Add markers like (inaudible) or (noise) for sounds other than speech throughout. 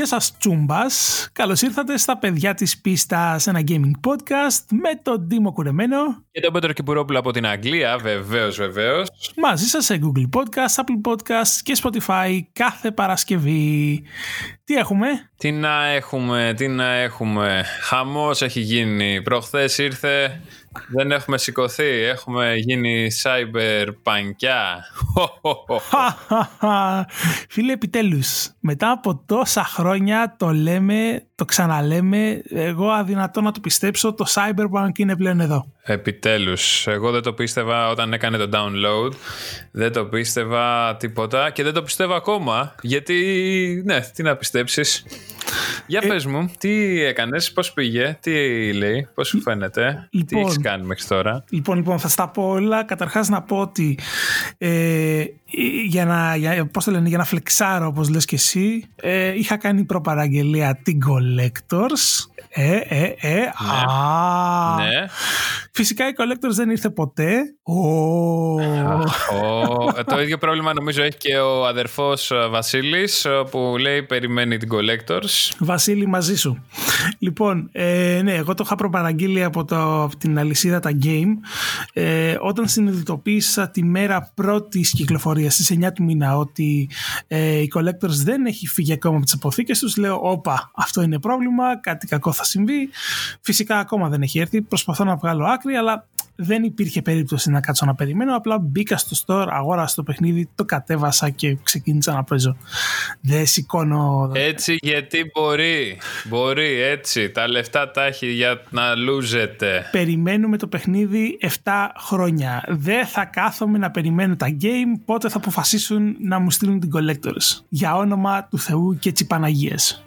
Γεια σας τσούμπας, καλώς ήρθατε στα παιδιά της πίστας, ένα gaming podcast με τον Ντίμο Κουρεμένο και τον Πέτρο Κυπουρόπουλο από την Αγγλία, βεβαίως, βεβαίως. Μαζί σας σε Google Podcast, Apple Podcast και Spotify κάθε Παρασκευή. Τι έχουμε; Τι να έχουμε, τι να έχουμε. Χαμός έχει γίνει. Προχθές ήρθε δεν έχουμε σηκωθεί. Έχουμε γίνει cyber πανκιά. (laughs) Φίλε, επιτέλους, μετά από τόσα χρόνια το λέμε, το ξαναλέμε, εγώ αδυνατό να το πιστέψω, το cyberpunk είναι πλέον εδώ. Επιτέλους. Εγώ δεν το πίστευα όταν έκανε το download. Δεν το πίστευα τίποτα και δεν το πιστεύω ακόμα. Γιατί, ναι, τι να πιστέψεις. Για ε, πες μου, τι έκανες, πώς πήγε, τι λέει, πώς σου φαίνεται, τι λοιπόν, έχεις κάνει μέχρι τώρα. Λοιπόν, λοιπόν, θα στα πω όλα. Καταρχάς να πω ότι ε, για, να, για, πώς το λένε, για να φλεξάρω όπως λες και εσύ, ε, είχα κάνει προπαραγγελία την Collectors ε, ε, ε. Ναι. Α. Ναι. Φυσικά η Collectors δεν ήρθε ποτέ. Oh. το ίδιο πρόβλημα νομίζω έχει και ο αδερφός ε, Βασίλης που λέει περιμένει την Collectors. Βασίλη μαζί σου. Λοιπόν, ε, ναι, εγώ το είχα προπαραγγείλει από, το, από την αλυσίδα τα Game. Ε, όταν συνειδητοποίησα τη μέρα πρώτης κυκλοφορίας στις 9 του μήνα ότι ε, η Collectors δεν έχει φύγει ακόμα από τις αποθήκες τους, λέω όπα, αυτό είναι πρόβλημα, κάτι κακό θα συμβεί. Φυσικά ακόμα δεν έχει έρθει. Προσπαθώ να βγάλω άκρη, αλλά δεν υπήρχε περίπτωση να κάτσω να περιμένω. Απλά μπήκα στο store, αγόρασα το παιχνίδι, το κατέβασα και ξεκίνησα να παίζω. Δεν σηκώνω. Έτσι, γιατί μπορεί. Μπορεί, έτσι. Τα λεφτά τα έχει για να λούζετε. Περιμένουμε το παιχνίδι 7 χρόνια. Δεν θα κάθομαι να περιμένω τα game πότε θα αποφασίσουν να μου στείλουν την Collectors. Για όνομα του Θεού και Τσιπαναγίες.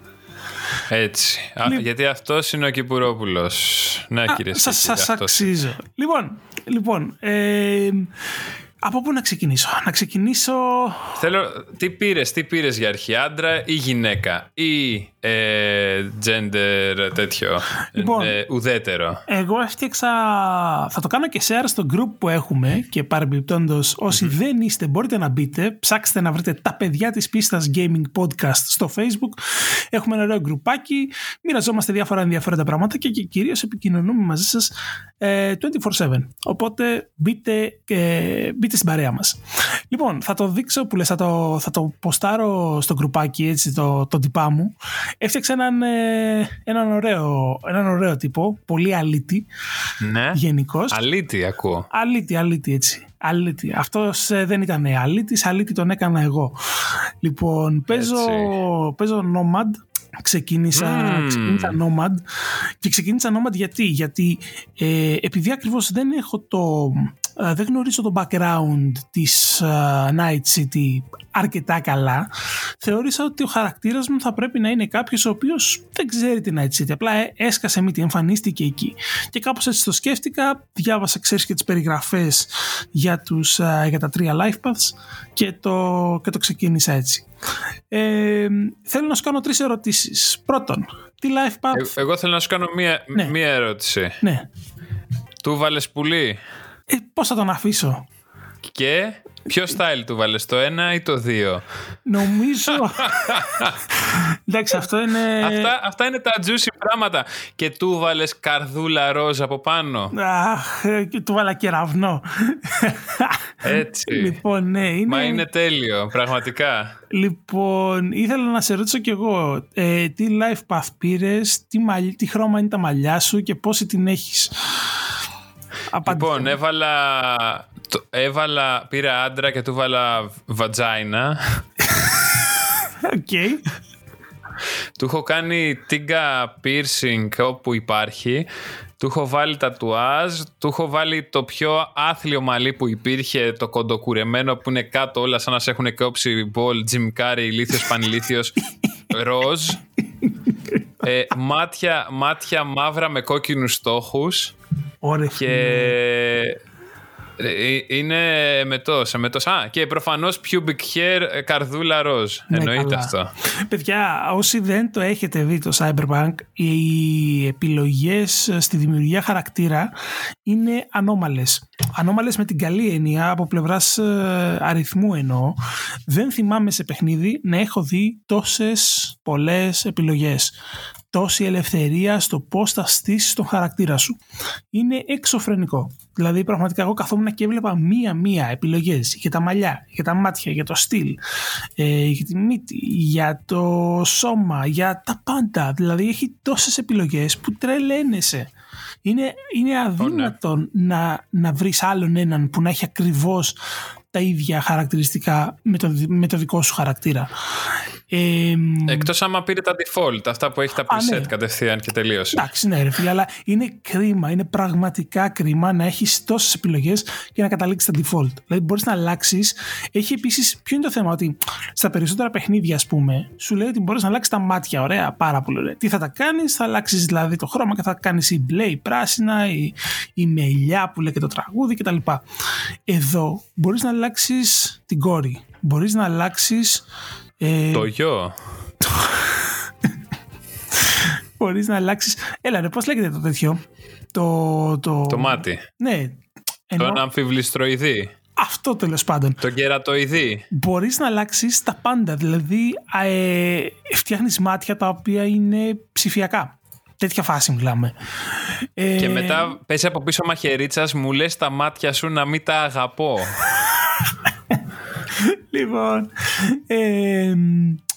Έτσι. γιατί αυτός είναι ο Κυπουρόπουλος. Ναι, κύριε Σα αξίζω. Λοιπόν, λοιπόν ε, από πού να ξεκινήσω; Να ξεκινήσω... Θέλω... Τι πήρες, τι πήρες για αρχή, άντρα ή γυναίκα; Ή ε, gender τέτοιο, λοιπόν, ε, ουδέτερο. Εγώ έφτιαξα... Θα το κάνω και share στο group που έχουμε και παρεμπιπτόντως δεν είστε μπορείτε να μπείτε, ψάξτε να βρείτε τα παιδιά της πίστας gaming podcast στο facebook. Έχουμε ένα ωραίο γκρουπάκι, μοιραζόμαστε διάφορα ενδιαφέροντα πράγματα και, και κυρίως επικοινωνούμε μαζί σας ε, 24-7. Οπότε μπείτε, ε, μπείτε στην παρέα μας. Λοιπόν, θα το δείξω που λες, θα το, θα το ποστάρω στο γκρουπάκι έτσι το, το τυπά μου. Έφτιαξα έναν, ε, έναν, ωραίο, έναν ωραίο τύπο, πολύ αλήτη ναι. γενικός. Αλήτη ακούω. Αλήτη, αλήτη έτσι. Αλήτη. Αυτός ε, δεν ήταν αλήτης, αλήτη τον έκανα εγώ. Λοιπόν, παίζω, παίζω Nomad, ξεκίνησα, mm. ξεκίνησα Nomad και ξεκίνησα Nomad γιατί, γιατί ε, επειδή ακριβώς δεν έχω το ε, δεν γνωρίζω το background της uh, Night City αρκετά καλά. Θεώρησα ότι ο χαρακτήρας μου θα πρέπει να είναι κάποιος ο οποίος δεν ξέρει τη Night City απλά έσκασε μύτη, εμφανίστηκε εκεί. Και κάπως έτσι το σκέφτηκα διάβασα ξέρεις και τις περιγραφές για, τους, uh, για τα τρία life paths και το, και το ξεκίνησα έτσι. Ε, θέλω να σου κάνω τρεις ερωτήσεις. Πρώτον, τι life path ε, εγώ θέλω να σου κάνω μία, ναι. μία ερώτηση. Ναι. Του βάλες πουλί; Ε, πώς θα τον αφήσω; Και ποιο style του βάλες, το ένα ή το δύο; Νομίζω. (laughs) Εντάξει, αυτό είναι. Αυτά, αυτά είναι τα juicy πράγματα. Και του βάλες καρδούλα ροζ από πάνω; Αχ, και του 'βαλα κεραυνό. Έτσι. Λοιπόν, ναι, είναι... Μα είναι τέλειο, πραγματικά. Λοιπόν, ήθελα να σε ρωτήσω κι εγώ, ε, τι life path πήρες, τι, τι χρώμα είναι τα μαλλιά σου και πόση την έχεις; Λοιπόν, έβαλα, το, έβαλα, πήρα άντρα και του 'βαλα vagina. OK. Του έχω κάνει τίγκα piercing όπου υπάρχει. Του έχω βάλει τα τουάζ. Του έχω βάλει το πιο άθλιο μαλλί που υπήρχε, το κοντοκουρεμένο που είναι κάτω όλα σαν να σε έχουν κόψει μπολ, τζιμκάρι, ηλίθιος, πανηλήθιος, (laughs) ροζ. Ε, μάτια, μάτια μαύρα με κόκκινους στόχους Ωρε, και Ε, είναι μετό, σε μετός. Α, και προφανώς pubic hair, ε, καρδούλα ροζ. Ναι, Εννοείται αυτό. Παιδιά, όσοι δεν το έχετε δει το Cyberpunk, οι επιλογές στη δημιουργία χαρακτήρα είναι ανώμαλες. Ανώμαλες με την καλή έννοια, από πλευράς ε, αριθμού εννοώ. Δεν θυμάμαι σε παιχνίδι να έχω δει τόσες πολλές επιλογές τόση ελευθερία στο πώς θα στήσεις τον χαρακτήρα σου. Είναι εξωφρενικό. Δηλαδή, πραγματικά, εγώ καθόμουν και έβλεπα μία-μία επιλογές για τα μαλλιά, για τα μάτια, για το στυλ, ε, για τη μύτη, για το σώμα, για τα πάντα. Δηλαδή, έχει τόσες επιλογές που τρελαίνεσαι. Είναι, είναι αδύνατο να, να βρεις άλλον έναν που να έχει ακριβώς τα ίδια χαρακτηριστικά με το, με το δικό σου χαρακτήρα. Ε, Εκτός άμα πήρε τα default, αυτά που έχει τα preset ναι. κατευθείαν και τελείωσε. Εντάξει, ναι, ρε φίλε, αλλά είναι κρίμα, είναι πραγματικά κρίμα να έχεις τόσες επιλογές και να καταλήξεις τα default. Δηλαδή, μπορείς να αλλάξεις. Έχει επίσης, ποιο είναι το θέμα, ότι στα περισσότερα παιχνίδια, ας πούμε, σου λέει ότι μπορείς να αλλάξεις τα μάτια. Ωραία, πάρα πολύ ωραία. Τι θα τα κάνεις, θα αλλάξεις δηλαδή το χρώμα και θα κάνεις η μπλε, η πράσινα, η, η μελιά που λέει και το τραγούδι κτλ. Εδώ μπορείς να αλλάξεις την κόρη. Μπορείς να αλλάξεις ε, το γιο. Μπορείς να αλλάξεις... Έλα ρε, πώς λέγεται το τέτοιο; Το, το... το μάτι. Ναι. Ενώ... Τον αμφιβληστροειδή. Αυτό τέλος πάντων. Το κερατοειδή. Μπορείς να αλλάξεις τα πάντα. Δηλαδή, ε, φτιάχνεις μάτια τα οποία είναι ψηφιακά. Τέτοια φάση μιλάμε. Ε, Και μετά πέσει από πίσω μαχαιρίτσα, μου λες τα μάτια σου να μην τα αγαπώ. (laughs) λοιπόν. Ε,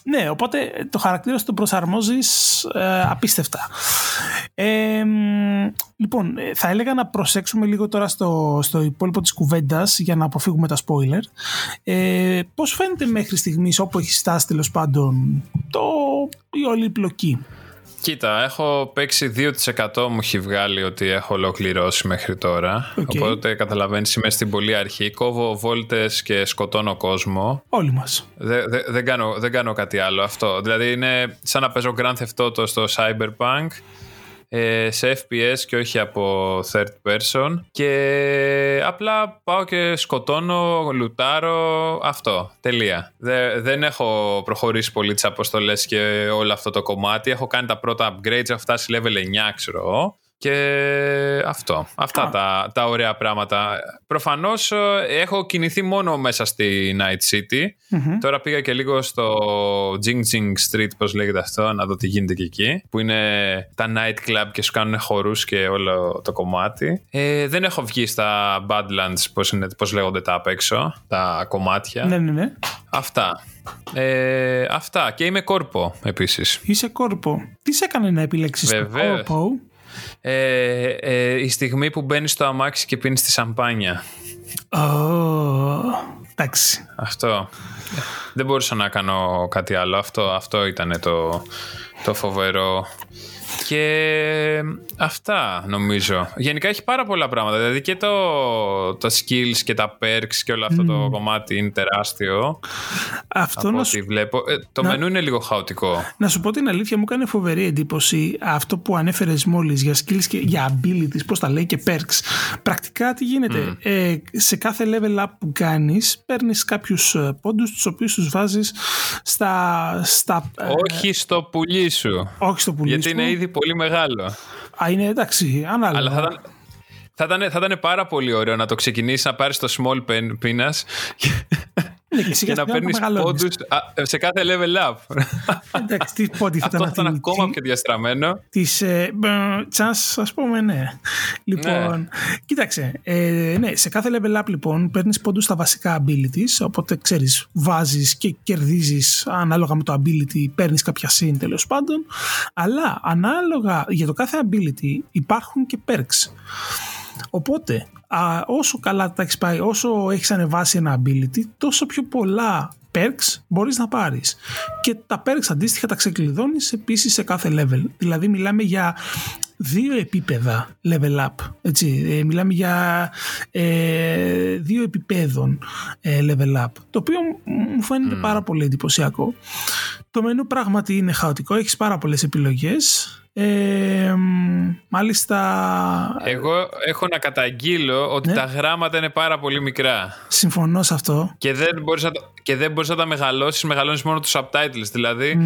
ναι, οπότε το χαρακτήρα σου το προσαρμόζεις ε, απίστευτα. Ε, λοιπόν, θα έλεγα να προσέξουμε λίγο τώρα στο, στο υπόλοιπο της κουβέντας για να αποφύγουμε τα spoiler. Ε, πώς φαίνεται μέχρι στιγμής όπου έχει στάσει τέλος πάντων το, η όλη πλοκή; Κοίτα, έχω παίξει 2% μου έχει βγάλει ότι έχω ολοκληρώσει μέχρι τώρα. Okay. Οπότε καταλαβαίνεις, είμαι στην πολύ αρχή. Κόβω βόλτες και σκοτώνω κόσμο. Όλοι μας. δεν, κάνω, δεν κάνω κάτι άλλο αυτό. Δηλαδή είναι σαν να παίζω Grand Theft Auto στο Cyberpunk ε, σε FPS και όχι από third person και απλά πάω και σκοτώνω, λουτάρω, αυτό, τελεία. δεν έχω προχωρήσει πολύ τις αποστολές και όλο αυτό το κομμάτι. Έχω κάνει τα πρώτα upgrades, έχω φτάσει level 9 ξέρω και αυτό. Αυτά τα, τα ωραία πράγματα. Προφανώς ε, έχω κινηθεί μόνο μέσα στη Night City. Τώρα πήγα και λίγο στο Jing Jing Street, πώς λέγεται αυτό, να δω τι γίνεται και εκεί. Που είναι τα night club και σου κάνουν χορούς και όλο το κομμάτι. Ε, δεν έχω βγει στα Badlands, πώς πώς λέγονται τα απ' έξω, τα κομμάτια. Ναι, ναι, ναι. Αυτά. Ε, αυτά. Και είμαι κόρπο επίσης. Είσαι κόρπο. Τι σε έκανε να επιλέξεις το κόρπο; Ε, ε, η στιγμή που μπαίνεις στο αμάξι και πίνεις τη σαμπάνια. Oh, εντάξει. Αυτό. Δεν μπορούσα να κάνω κάτι άλλο. Αυτό, αυτό ήταν το, το φοβερό. Και αυτά νομίζω. Γενικά έχει πάρα πολλά πράγματα. Δηλαδή και το, το skills και τα perks και όλο αυτό το κομμάτι είναι τεράστιο. Αυτό από ό,τι βλέπω. Ε, το να... μενού είναι λίγο χαοτικό. Να σου πω την αλήθεια, μου κάνει φοβερή εντύπωση αυτό που ανέφερες μόλις για skills και για abilities, πώς τα λέει και perks. Πρακτικά τι γίνεται; Ε, σε κάθε level up που κάνεις, παίρνεις κάποιους ε, πόντους, τους οποίους τους βάζεις στα. στα όχι στο πουλί σου. Όχι στο πουλί Γιατί είναι ήδη πολύ μεγάλο. Α, είναι εντάξει, ανάλογα. Αλλά θα ήταν, θα ήταν, θα ήταν πάρα πολύ ωραίο να το ξεκινήσεις να πάρεις το small penis ναι, και, να παίρνεις πόντους σε κάθε level up. Εντάξει, τι πόντι θα ήταν. Αυτό θα ήταν ακόμα πιο διαστραμμένο. Της ε, chance, ας πούμε, ναι. Λοιπόν, ναι. κοίταξε. Ε, ναι, σε κάθε level up λοιπόν παίρνεις πόντους στα βασικά abilities. Οπότε ξέρεις, βάζεις και κερδίζεις ανάλογα με το ability, παίρνεις κάποια συν τέλος πάντων. Αλλά ανάλογα για το κάθε ability υπάρχουν και perks. Οπότε, α, όσο καλά τα έχεις πάει, όσο έχεις ανεβάσει ένα ability, τόσο πιο πολλά perks μπορείς να πάρεις. Και τα perks αντίστοιχα τα ξεκλειδώνεις επίσης σε κάθε level. Δηλαδή μιλάμε για δύο επίπεδα level up. Έτσι. Ε, μιλάμε για ε, δύο επιπέδων ε, level up. Το οποίο μου φαίνεται πάρα πολύ εντυπωσιακό. Το μενού πράγματι είναι χαοτικό, έχεις πάρα πολλές επιλογές. Ε, μάλιστα... Εγώ έχω να καταγγείλω ότι ναι. τα γράμματα είναι πάρα πολύ μικρά. Συμφωνώ σε αυτό. Και δεν μπορείς να, και δεν μπορείς να τα μεγαλώσεις, μεγαλώνεις μόνο τους subtitles. Δηλαδή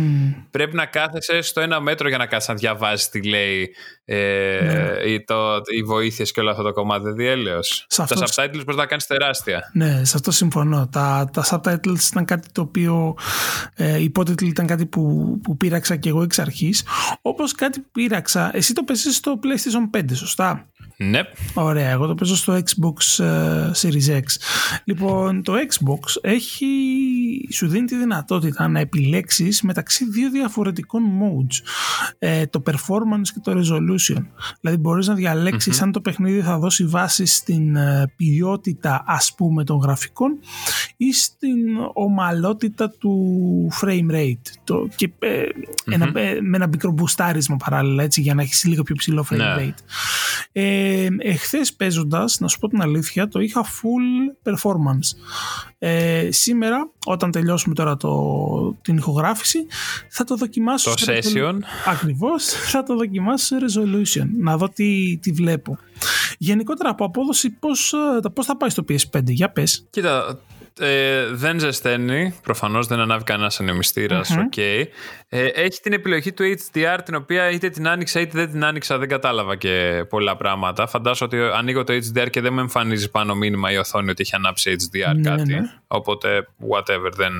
πρέπει να κάθεσαι στο ένα μέτρο για να κάθεσαι να διαβάζεις τι λέει ε, ναι. ή το, οι βοήθειες και όλο αυτό το κομμάτι. Δηλαδή έλεος. Τα subtitles μπορείς να κάνεις τεράστια. Ναι, σε αυτό συμφωνώ. Τα, τα subtitles ήταν κάτι το οποίο ε, οι υπότιτλοι ήταν κάτι που, που πείραξα και εγώ εξ αρχής. Όπως κάτι που πείραξα, εσύ το παίζεις στο PlayStation 5, σωστά; Ναι. Ωραία, εγώ το παίζω στο Xbox uh, Series X. Λοιπόν, το Xbox έχει, σου δίνει τη δυνατότητα να επιλέξεις μεταξύ δύο διαφορετικών modes. Ε, το performance και το resolution. Δηλαδή μπορείς να διαλέξεις αν το παιχνίδι θα δώσει βάση στην ε, ποιότητα ας πούμε των γραφικών ή στην ομαλότητα του frame rate. Το, και, ε, ένα, με ένα μικρό μπουστάρισμα παράλληλα έτσι για να έχεις λίγο πιο ψηλό frame ναι. rate. Ε, ε, εχθές παίζοντας, να σου πω την αλήθεια, το είχα full performance. Ε, σήμερα, όταν τελειώσουμε τώρα το, την ηχογράφηση, θα το δοκιμάσω. Το session. Ακριβώς, θα το δοκιμάσω σε resolution, να δω τι, τι βλέπω. Γενικότερα από απόδοση, πώς, ε, πώς θα πάει στο PS5, για πες. Κοίτα, ε, δεν ζεσταίνει, προφανώς δεν ανάβει κανένας ανεμιστήρας, OK. Okay. Ε, έχει την επιλογή του HDR, την οποία είτε την άνοιξα είτε δεν την άνοιξα, δεν κατάλαβα και πολλά πράγματα. Φαντάζομαι ότι ανοίγω το HDR και δεν με εμφανίζει πάνω μήνυμα η οθόνη ότι έχει ανάψει HDR ναι, κάτι. Ναι. Οπότε, whatever, δεν...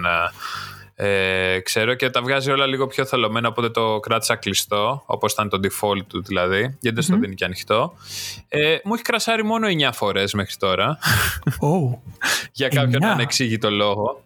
Ε, ξέρω και τα βγάζει όλα λίγο πιο θολωμένα οπότε το κράτησα κλειστό όπως ήταν το default του δηλαδή γιατί δεν στο δίνει και ανοιχτό ε, μου έχει κρασάρει μόνο 9 φορές μέχρι τώρα oh. (laughs) για κάποιον ανεξήγητο λόγο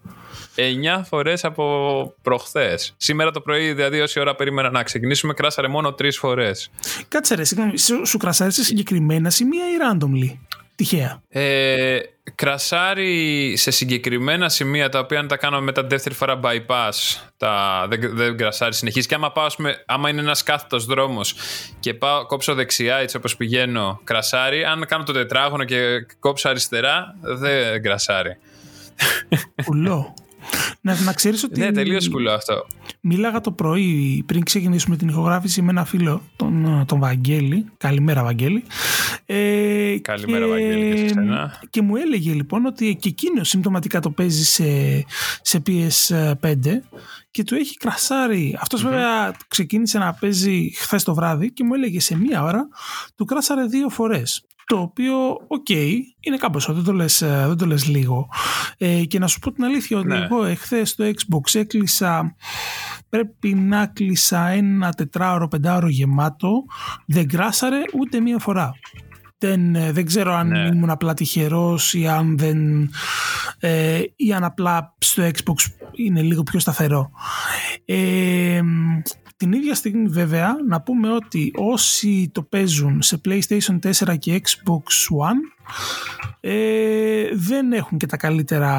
9 φορές από προχθές. Σήμερα το πρωί, δηλαδή όση ώρα περίμενα να ξεκινήσουμε, κράσαρε μόνο 3 φορές. Κάτσε ρε, σου, σου κρασάρει σε συγκεκριμένα σημεία ή randomly; Τυχαία. Ε, κρασάρει σε συγκεκριμένα σημεία τα οποία αν τα κάνω μετά τη δεύτερη φορά bypass τα, δεν, δεν κρασάρει συνεχίζει. Και άμα, πάω, άμα είναι ένας κάθετος δρόμος και πάω, κόψω δεξιά έτσι όπως πηγαίνω κρασάρει αν κάνω το τετράγωνο και κόψω αριστερά δεν κρασάρει Κουλό να, να ξέρεις ότι... Ναι, τελείως κουλό αυτό. Μίλαγα το πρωί πριν ξεκινήσουμε την ηχογράφηση με ένα φίλο, τον, τον Βαγγέλη. Καλημέρα, Βαγγέλη. Ε, Καλημέρα, και, Βαγγέλη, και σε Και μου έλεγε λοιπόν ότι και εκείνο συμπτωματικά το παίζει σε, σε PS5 και του έχει κρασάρει. βέβαια ξεκίνησε να παίζει χθες το βράδυ και μου έλεγε σε μία ώρα του κράσαρε δύο φορές το οποίο, οκ, είναι κάπως, δεν το λες, ε, δεν το λες λίγο. Ε, και να σου πω την αλήθεια ότι ναι. εγώ εχθές στο Xbox έκλεισα, πρέπει να κλείσα ένα τετράωρο, πεντάωρο γεμάτο, δεν κράσαρε ούτε μία φορά. Δεν, ε, δεν ξέρω αν ναι. ήμουν απλά τυχερός ή αν δεν ε, ή αν απλά στο Xbox είναι λίγο πιο σταθερό. Ε, την ίδια στιγμή βέβαια να πούμε ότι όσοι το παίζουν σε PlayStation 4 και Xbox One ε, δεν έχουν και τα καλύτερα,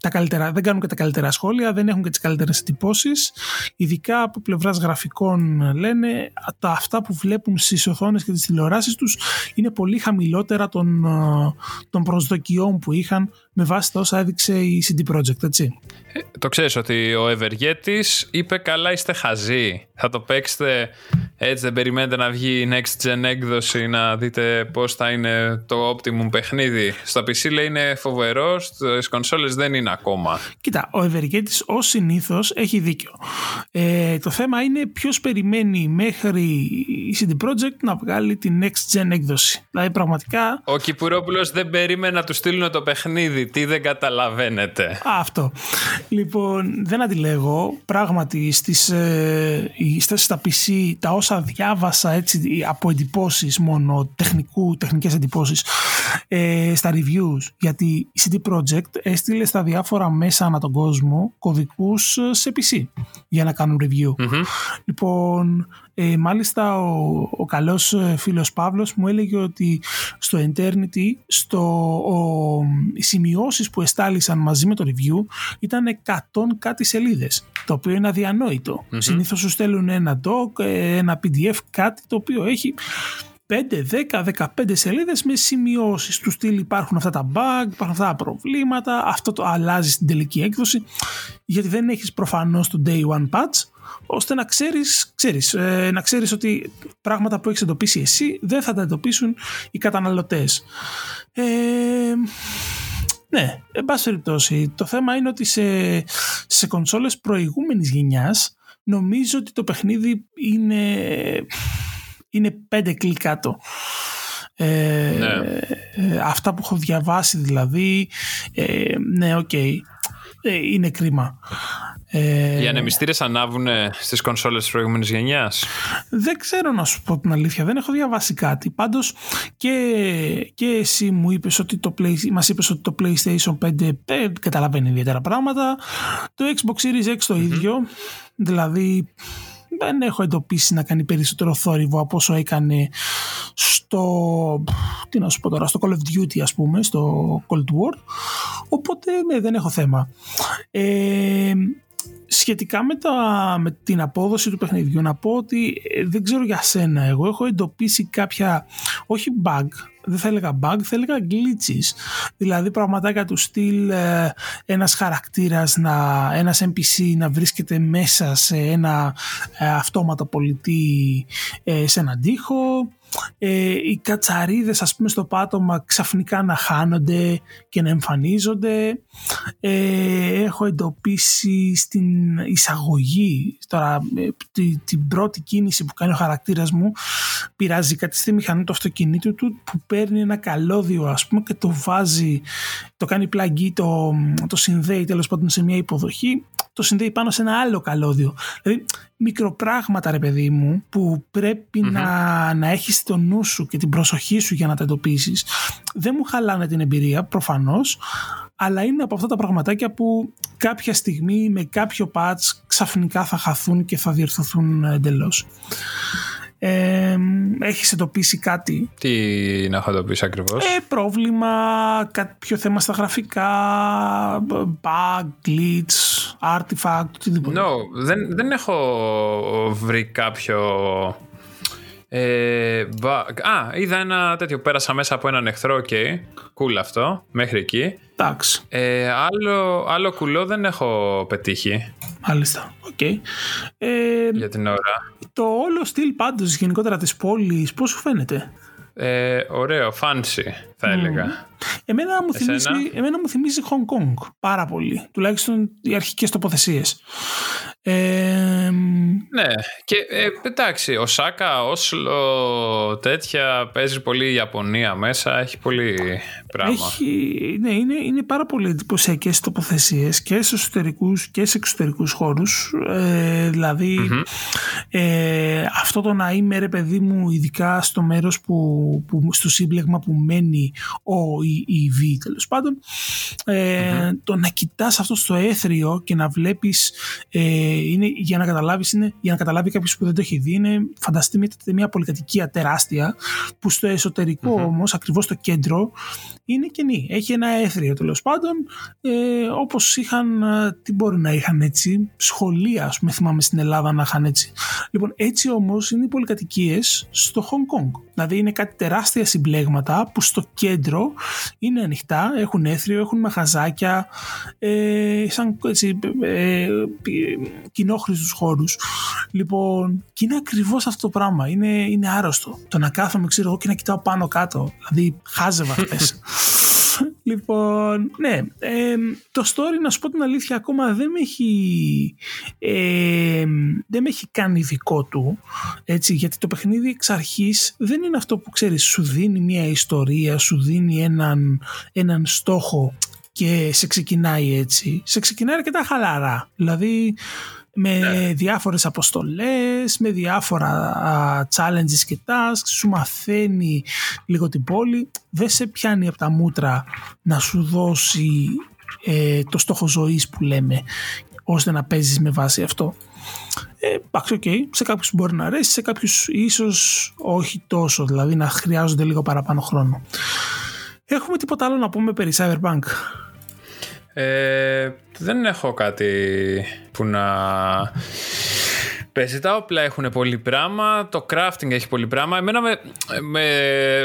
τα καλύτερα, δεν κάνουν και τα καλύτερα σχόλια, δεν έχουν και τις καλύτερες εντυπώσεις. Ειδικά από πλευράς γραφικών λένε τα αυτά που βλέπουν στις οθόνες και τις τηλεοράσεις τους είναι πολύ χαμηλότερα των, των προσδοκιών που είχαν με βάση τα όσα έδειξε η CD Projekt, έτσι. Ε, το ξέρεις ότι ο Ευεργέτης είπε καλά είστε χαζοί. Θα το παίξετε έτσι δεν περιμένετε να βγει η next gen έκδοση να δείτε πώς θα είναι το optimum παιχνίδι. Στα PC λέει είναι φοβερός, στις κονσόλες δεν είναι ακόμα. Κοίτα, ο Ευεργέτης ως συνήθως έχει δίκιο. Ε, το θέμα είναι ποιος περιμένει μέχρι η CD Projekt να βγάλει τη next gen έκδοση. Δηλαδή πραγματικά... Ο Κυπουρόπουλος δεν περίμενε να του στείλουν το παιχνίδι. Τι δεν καταλαβαίνετε. αυτό. Λοιπόν, δεν αντιλέγω. Πράγματι στις, ε, στα PC τα όσα διάβασα έτσι από εντυπώσεις μόνο, τεχνικού, τεχνικές εντυπώσεις ε, στα reviews γιατί η CD Projekt έστειλε στα διάφορα μέσα ανά τον κόσμο κωδικούς σε PC για να κάνουν review. Λοιπόν, ε, μάλιστα ο, ο καλός ε, φίλος Παύλος μου έλεγε ότι στο Eternity στο, ο, οι σημειώσεις που εστάλησαν μαζί με το review ήταν 100 κάτι σελίδες το οποίο είναι αδιανόητο. Mm-hmm. Συνήθως σου στέλνουν ένα doc, ε, ένα pdf, κάτι το οποίο έχει 5, 10, 15 σελίδες με σημειώσεις τους στυλ υπάρχουν αυτά τα bug, υπάρχουν αυτά τα προβλήματα, αυτό το αλλάζει στην τελική έκδοση γιατί δεν έχεις προφανώς το day one patch ώστε να ξέρεις, ξέρεις ε, να ξέρεις ότι πράγματα που έχεις εντοπίσει εσύ δεν θα τα εντοπίσουν οι καταναλωτές. Ε, ναι, εν πάση περιπτώσει, το θέμα είναι ότι σε, σε κονσόλες προηγούμενης γενιάς νομίζω ότι το παιχνίδι είναι, είναι πέντε κλικ κάτω. Ε, ναι. ε, αυτά που έχω διαβάσει δηλαδή ε, ναι OK okay, ε, είναι κρίμα ε, Οι ανεμιστήρες ανάβουν στις κονσόλες της προηγούμενης γενιάς; Δεν ξέρω να σου πω την αλήθεια. Δεν έχω διαβάσει κάτι. Πάντως και, και εσύ μου είπες ότι το Play, μας είπες ότι το PlayStation 5 δεν καταλαβαίνει ιδιαίτερα πράγματα. Το Xbox Series X το ίδιο. Δηλαδή δεν έχω εντοπίσει να κάνει περισσότερο θόρυβο από όσο έκανε στο, τι να σου πω τώρα, στο Call of Duty ας πούμε, στο Cold War. Οπότε ναι, δεν έχω θέμα. Ε, σχετικά με, τα, με την απόδοση του παιχνιδιού να πω ότι ε, δεν ξέρω για σένα εγώ έχω εντοπίσει κάποια όχι bug δεν θα έλεγα bug, θα έλεγα glitches. Δηλαδή πραγματάκια του στυλ ε, ένας χαρακτήρας, να, ένας NPC να βρίσκεται μέσα σε ένα ε, αυτόματο πολιτή ε, σε έναν τοίχο ε, οι κατσαρίδες ας πούμε στο πάτωμα ξαφνικά να χάνονται και να εμφανίζονται ε, έχω εντοπίσει στην εισαγωγή τώρα ε, την, πρώτη κίνηση που κάνει ο χαρακτήρας μου πειράζει κάτι στη μηχανή του αυτοκινήτου του που παίρνει ένα καλώδιο ας πούμε και το βάζει το κάνει πλαγγί το, το συνδέει τέλος πάντων σε μια υποδοχή το συνδέει πάνω σε ένα άλλο καλώδιο. Δηλαδή μικροπράγματα ρε παιδί μου που πρεπει να, να έχεις το νου σου και την προσοχή σου για να τα εντοπίσεις δεν μου χαλάνε την εμπειρία προφανώς αλλά είναι από αυτά τα πραγματάκια που κάποια στιγμή με κάποιο patch ξαφνικά θα χαθούν και θα διορθωθούν εντελώς ε, έχεις εντοπίσει κάτι; Τι να έχω εντοπίσει ακριβώς; Ε, Πρόβλημα, κάποιο θέμα στα γραφικά Bug, glitch, artifact οτιδήποτε. No, δεν, δεν έχω βρει κάποιο ε, α, είδα ένα τέτοιο. Πέρασα μέσα από έναν εχθρό. OK. Okay. Cool αυτό. Μέχρι εκεί. Εντάξει. Ε, άλλο, άλλο κουλό δεν έχω πετύχει. Μάλιστα. OK. Okay. Ε, Για την ώρα. Το όλο στυλ πάντως γενικότερα της πόλης πώς σου φαίνεται; Ε, ωραίο, fancy θα έλεγα. Εμένα μου, θυμίζει, εμένα μου θυμίζει Hong Kong πάρα πολύ. Τουλάχιστον οι αρχικές τοποθεσίες. Ε, ναι, και ε, εντάξει, ο Σάκα, Όσλο, τέτοια παίζει πολύ η Ιαπωνία μέσα, έχει πολύ πράγμα. Έχει, ναι, είναι, είναι πάρα πολύ εντυπωσιακές τοποθεσίες και σε εσωτερικούς και σε εξωτερικούς χώρους. Ε, δηλαδη ε, αυτό το να είμαι ρε παιδί μου, ειδικά στο μέρος που, που, στο σύμπλεγμα που μένει ο ή η Β τέλος πάντων, ε, το να κοιτάς αυτό στο έθριο και να βλέπεις. Ε, είναι, για να καταλάβεις, είναι, για να καταλάβει κάποιος που δεν το έχει δει, είναι φανταστείτε μια πολυκατοικία τεράστια που στο εσωτερικό mm-hmm. όμως, ακριβώς στο κέντρο, είναι κενή. Έχει ένα έθριο τέλος πάντων, ε, όπως είχαν, ε, τι μπορεί να είχαν έτσι, σχολεία, ας πούμε, θυμάμαι στην Ελλάδα να είχαν έτσι. Λοιπόν, έτσι όμως είναι οι πολυκατοικίες στο Hong Kong. Δηλαδή είναι κάτι τεράστια συμπλέγματα που στο κέντρο είναι ανοιχτά, έχουν έθριο, έχουν μαχαζάκια, ε, σαν έτσι, ε, κοινόχρηστους χώρους. Λοιπόν, και είναι ακριβώς αυτό το πράγμα. Είναι, είναι άρρωστο. Το να κάθομαι, ξέρω εγώ, και να κοιτάω πάνω κάτω. Δηλαδή, χάζευα χτες. (laughs) λοιπόν, ναι. το story, να σου πω την αλήθεια, ακόμα δεν με έχει, δεν με έχει κάνει δικό του. Έτσι, γιατί το παιχνίδι εξ αρχής δεν είναι αυτό που ξέρεις, σου δίνει μια ιστορία, σου δίνει έναν, έναν στόχο και σε ξεκινάει έτσι. Σε ξεκινάει αρκετά χαλαρά. Δηλαδή με ναι. διάφορες αποστολές, με διάφορα challenges και tasks, σου μαθαίνει λίγο την πόλη, δεν σε πιάνει από τα μούτρα να σου δώσει ε, το στόχο ζωής που λέμε, ώστε να παίζεις με βάση αυτό. Ε, εντάξει, οκ. Σε κάποιους μπορεί να αρέσει, σε κάποιους ίσως όχι τόσο, δηλαδή να χρειάζονται λίγο παραπάνω χρόνο. Έχουμε τίποτα άλλο να πούμε περί Cyberpunk; Ε, δεν έχω κάτι που να Παίζει τα όπλα έχουν πολύ πράγμα, το crafting έχει πολύ πράγμα. Εμένα με, με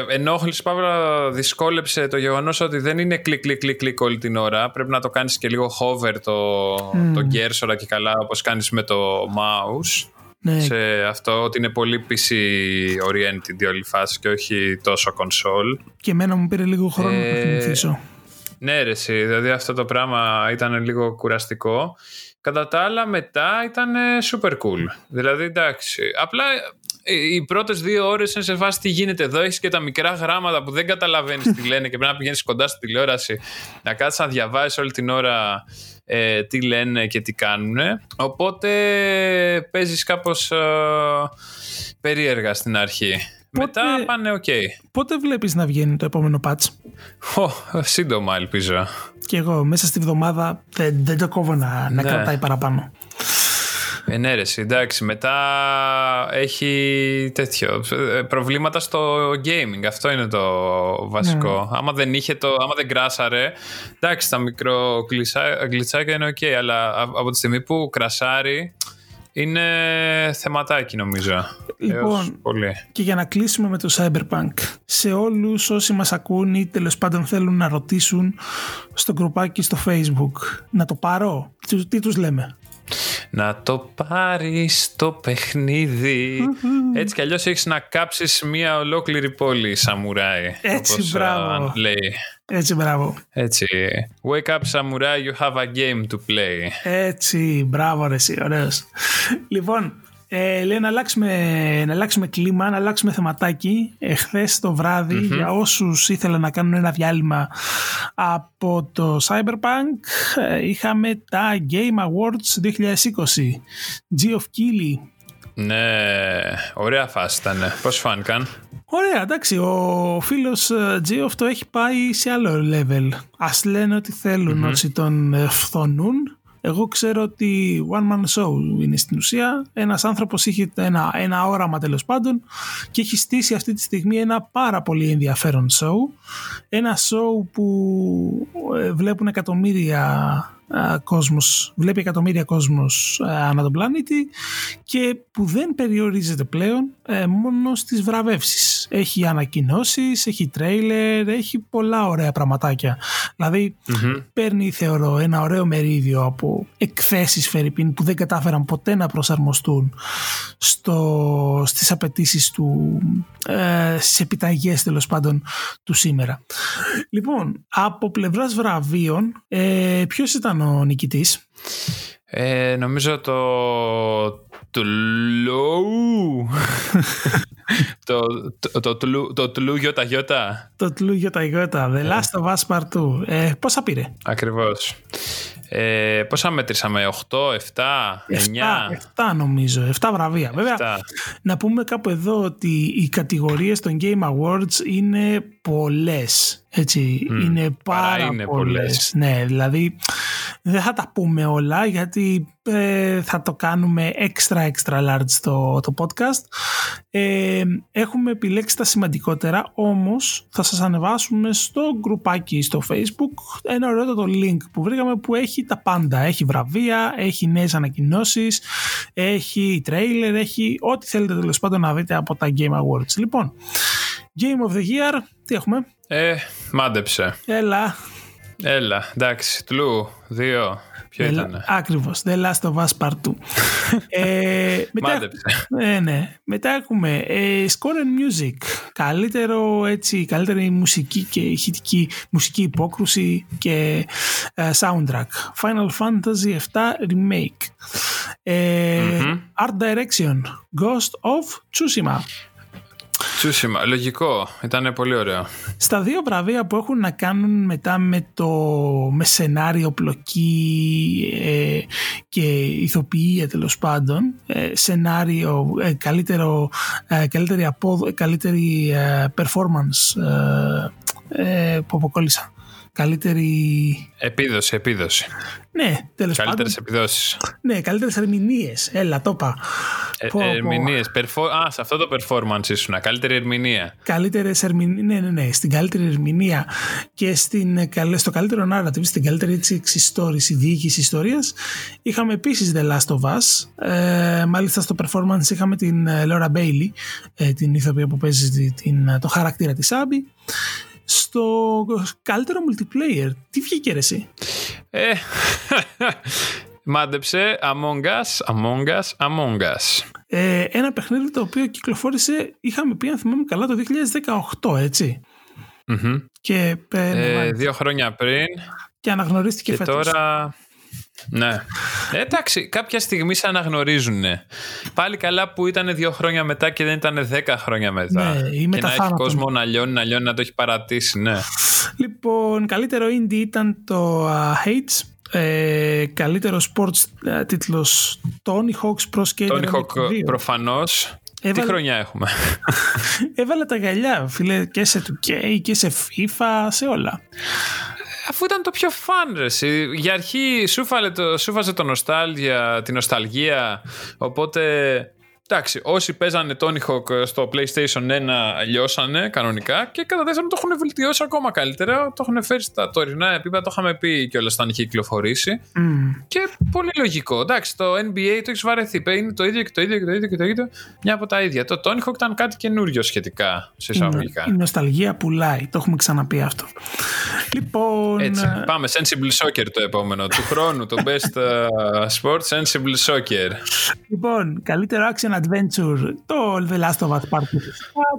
ενόχλησε, παύλα, δυσκόλεψε το γεγονός ότι δεν είναι κλικ, κλικ, κλικ, κλικ όλη την ώρα. Πρέπει να το κάνεις και λίγο hover το, mm. το κέρσορα και καλά, όπως κάνεις με το mouse. Ναι. Σε αυτό ότι είναι πολύ PC oriented η όλη φάση και όχι τόσο console. Και εμένα μου πήρε λίγο χρόνο ε, να το θυμηθήσω. Ναι, ρε, δηλαδή αυτό το πράγμα ήταν λίγο κουραστικό. Κατά τα άλλα μετά ήταν super cool. Δηλαδή εντάξει, απλά ε, οι πρώτες δύο ώρες είναι σε φάση τι γίνεται εδώ. Έχεις και τα μικρά γράμματα που δεν καταλαβαίνεις τι λένε και πρέπει να πηγαίνεις κοντά στη τηλεόραση να κάτσει να διαβάζει όλη την ώρα ε, τι λένε και τι κάνουν. Οπότε παίζεις κάπως ε, περίεργα στην αρχή. Μετά πάνε οκ. Πότε βλέπεις να βγαίνει το επόμενο patch? Oh, σύντομα ελπίζω. Και εγώ μέσα στη βδομάδα δεν, δεν το κόβω να, να ναι. κρατάει παραπάνω. Ενέρεση, εντάξει. Μετά έχει τέτοιο. Ε, προβλήματα στο gaming. Αυτό είναι το βασικό. Ναι. Άμα δεν είχε το. Άμα δεν κράσαρε. Εντάξει, τα μικρό γλιτσάκια είναι ok, αλλά από τη στιγμή που κρασάρει είναι θεματάκι νομίζω. Λοιπόν, πολύ. και για να κλείσουμε με το Cyberpunk, σε όλους όσοι μας ακούν ή τέλος πάντων θέλουν να ρωτήσουν στο γκρουπάκι στο Facebook, να το πάρω, τι τους λέμε; Να το πάρεις το παιχνιδι Έτσι κι αλλιώς έχεις να κάψεις μια ολόκληρη πόλη σαμουράι. Έτσι όπως, μπράβο. λέει. Έτσι μπράβο. Έτσι. Wake up samurai, you have a game to play. Έτσι, μπράβο ρε εσύ, ωραίος. λοιπόν, ε, λέει να αλλάξουμε, να αλλάξουμε κλίμα, να αλλάξουμε θεματάκι. Εχθές το βραδυ για όσους ήθελαν να κάνουν ένα διάλειμμα από το Cyberpunk, ε, είχαμε τα Game Awards 2020. G of Keighley. Ναι, ωραία φάση ήταν. Πώς φάνηκαν; Ωραία, εντάξει, ο φίλος ε, Geoff το έχει πάει σε άλλο level. Ας λένε ότι θέλουν όσοι τον ε, φθονούν εγώ ξέρω ότι one man show είναι στην ουσία. Ένας άνθρωπος είχε ένα, ένα όραμα τέλος πάντων και έχει στήσει αυτή τη στιγμή ένα πάρα πολύ ενδιαφέρον show. Ένα show που ε, βλέπουν εκατομμύρια κόσμος, βλέπει εκατομμύρια κόσμος ανά τον πλανήτη και που δεν περιορίζεται πλέον ε, μόνο στις βραβεύσεις. Έχει ανακοινώσεις, έχει τρέιλερ, έχει πολλά ωραία πραγματάκια. Δηλαδή παίρνει θεωρώ ένα ωραίο μερίδιο από εκθέσεις Φερρυπίν που δεν κατάφεραν ποτέ να προσαρμοστούν στο, στις απαιτήσεις του, ε, στις επιταγές τέλος πάντων του σήμερα. Λοιπόν, από πλευράς βραβείων, ε, ποιος ήταν ο νικητής. Ε, νομίζω το το Low. (laughs) το, το, το, το, το Τλου Γιώτα Γιώτα. Το Τλου Γιώτα Γιώτα. The Last of Us Part 2. Ε, πόσα πήρε; Ακριβώς. Ε, πόσα μέτρησαμε, 8, 7, 9. 7, 7 νομίζω, 7 βραβεία. Βέβαια, να πούμε κάπου εδώ ότι οι κατηγορίες των Game Awards είναι πολλές. Έτσι, mm, είναι πάρα είναι πολλές. Ναι, δηλαδή δεν θα τα πούμε όλα γιατί ε, θα το κάνουμε extra extra large το, το podcast. Ε, έχουμε επιλέξει τα σημαντικότερα όμως θα σας ανεβάσουμε στο γκρουπάκι στο facebook ένα ωραίο το link που βρήκαμε που έχει τα πάντα. Έχει βραβεία, έχει νέες ανακοινώσεις, έχει trailer, έχει ό,τι θέλετε τέλος πάντων να δείτε από τα Game Awards. Λοιπόν, Game of the Year, τι έχουμε; Ε, μάντεψε. Έλα. Έλα, εντάξει, τλου, δύο. Ποιο ήταν. Ακριβώς, The Last of Us Part 2. (laughs) ε, μετά, ε, ναι. μετά έχουμε ε, Score and Music. Καλύτερο, έτσι, καλύτερη μουσική και ηχητική μουσική υπόκρουση και ε, soundtrack. Final Fantasy 7 Remake. Ε, Art Direction. Ghost of Tsushima. Τσούσιμα, λογικό. Ήταν πολύ ωραίο. Στα δύο βραβεία που έχουν να κάνουν μετά με το με σενάριο, πλοκή ε, και ηθοποιία τέλος πάντων, ε, σενάριο, ε, καλύτερο, ε, καλύτερη, απόδο, καλύτερη performance που αποκόλλησα. Καλύτερη. Επίδοση, επίδοση. Ναι, τέλος πάντων. Καλύτερε επιδόσεις. Ναι, καλύτερες ερμηνείες. Έλα, το είπα. Ε, ερμηνείες. Α, σε αυτό το performance ήσουν. Καλύτερη ερμηνεία. Καλύτερες ερμηνείε. Ναι, ναι, ναι. Στην καλύτερη ερμηνεία και στην, στο καλύτερο narrative, στην καλύτερη έτσι εξιστόρηση, διοίκηση ιστορίας, είχαμε επίσης The Last of Us. Ε, μάλιστα στο performance είχαμε την ε, Laura Bailey, ε, την ηθοποιία που παίζει την, το χαρακτήρα της Άμπη στο καλύτερο multiplayer. Τι βγήκε ρε εσύ; Ε, (laughs) μάντεψε Among Us, Among Us, Among Us. Ε, ένα παιχνίδι το οποίο κυκλοφόρησε, είχαμε πει αν θυμάμαι καλά, το 2018, ετσι Και, ε, δύο χρόνια πριν. Και αναγνωρίστηκε και φέτος. τώρα ναι. Ε, εντάξει, κάποια στιγμή σε αναγνωρίζουν. Πάλι καλά που ήταν δύο χρόνια μετά και δεν ήταν δέκα χρόνια μετά. Ναι, ή και να έχει κόσμο να λιώνει, να λιώνει, να το έχει παρατήσει, ναι. Λοιπόν, καλύτερο indie ήταν το uh, Hates. Ε, καλύτερο sports uh, τίτλος Tony Hawk's Pro Skater Tony Hawk προφανώς Έβαλε... Τι χρονιά έχουμε; (laughs) Έβαλε τα γυαλιά, φίλε, και σε 2K και σε FIFA, σε όλα αφού ήταν το πιο φαν ρε Για αρχή σου, το, σου φάζε το νοστάλγια, την νοσταλγία, οπότε Εντάξει, όσοι παίζανε Tony Hawk στο PlayStation 1 λιώσανε κανονικά και κατά δεύτερον το έχουν βελτιώσει ακόμα καλύτερα. Το έχουν φέρει στα τωρινά επίπεδα, το είχαμε πει κιόλας όταν είχε κυκλοφορήσει. Mm. Και πολύ λογικό. Εντάξει, το NBA το έχεις βαρεθεί. Είναι το ίδιο και το ίδιο και το ίδιο και το ίδιο. Μια από τα ίδια. Το Tony Hawk ήταν κάτι καινούριο σχετικά σε εισαγωγικά. Η, η νοσταλγία πουλάει. Το έχουμε ξαναπεί αυτό. Λοιπόν. Έτσι. Ε, πάμε. Sensible Soccer το επόμενο. του χρόνου. Το Best uh, Sport Sensible Soccer. Λοιπόν, καλύτερο action Adventure, το The Last of Us Part 2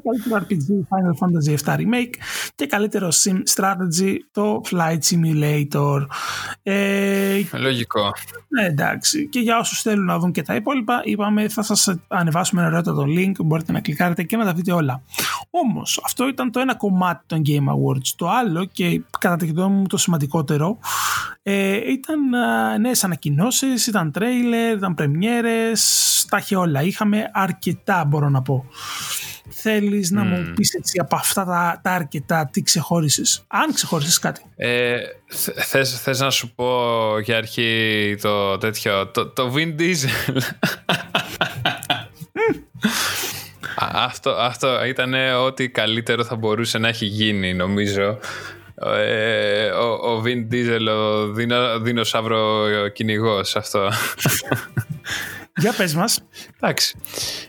καλύτερο RPG Final Fantasy VII Remake και καλύτερο Sim Strategy το Flight Simulator. Ε, Λογικό. Ναι, εντάξει. Και για όσους θέλουν να δουν και τα υπόλοιπα, είπαμε θα σας ανεβάσουμε ένα το link, μπορείτε να κλικάρετε και να τα δείτε όλα. Όμως, αυτό ήταν το ένα κομμάτι των Game Awards. Το άλλο και κατά τη γνώμη μου το σημαντικότερο ε, ήταν νέε νέες ανακοινώσεις, ήταν τρέιλερ, ήταν πρεμιέρες, τα είχε όλα. Είχαμε αρκετά μπορώ να πω. Θέλεις να μου πεις έτσι από αυτά τα, τα αρκετά τι ξεχώρισες. Αν ξεχώρισες κάτι. Ε, θες, θες να σου πω για αρχή το τέτοιο, το, το Vin Diesel. αυτό, αυτό ήταν ό,τι καλύτερο θα μπορούσε να έχει γίνει νομίζω. Ε, ο, ο Vin Diesel, ο δυνο, δεινοσαύρο κυνηγός αυτό. Για πες μας. Εντάξει.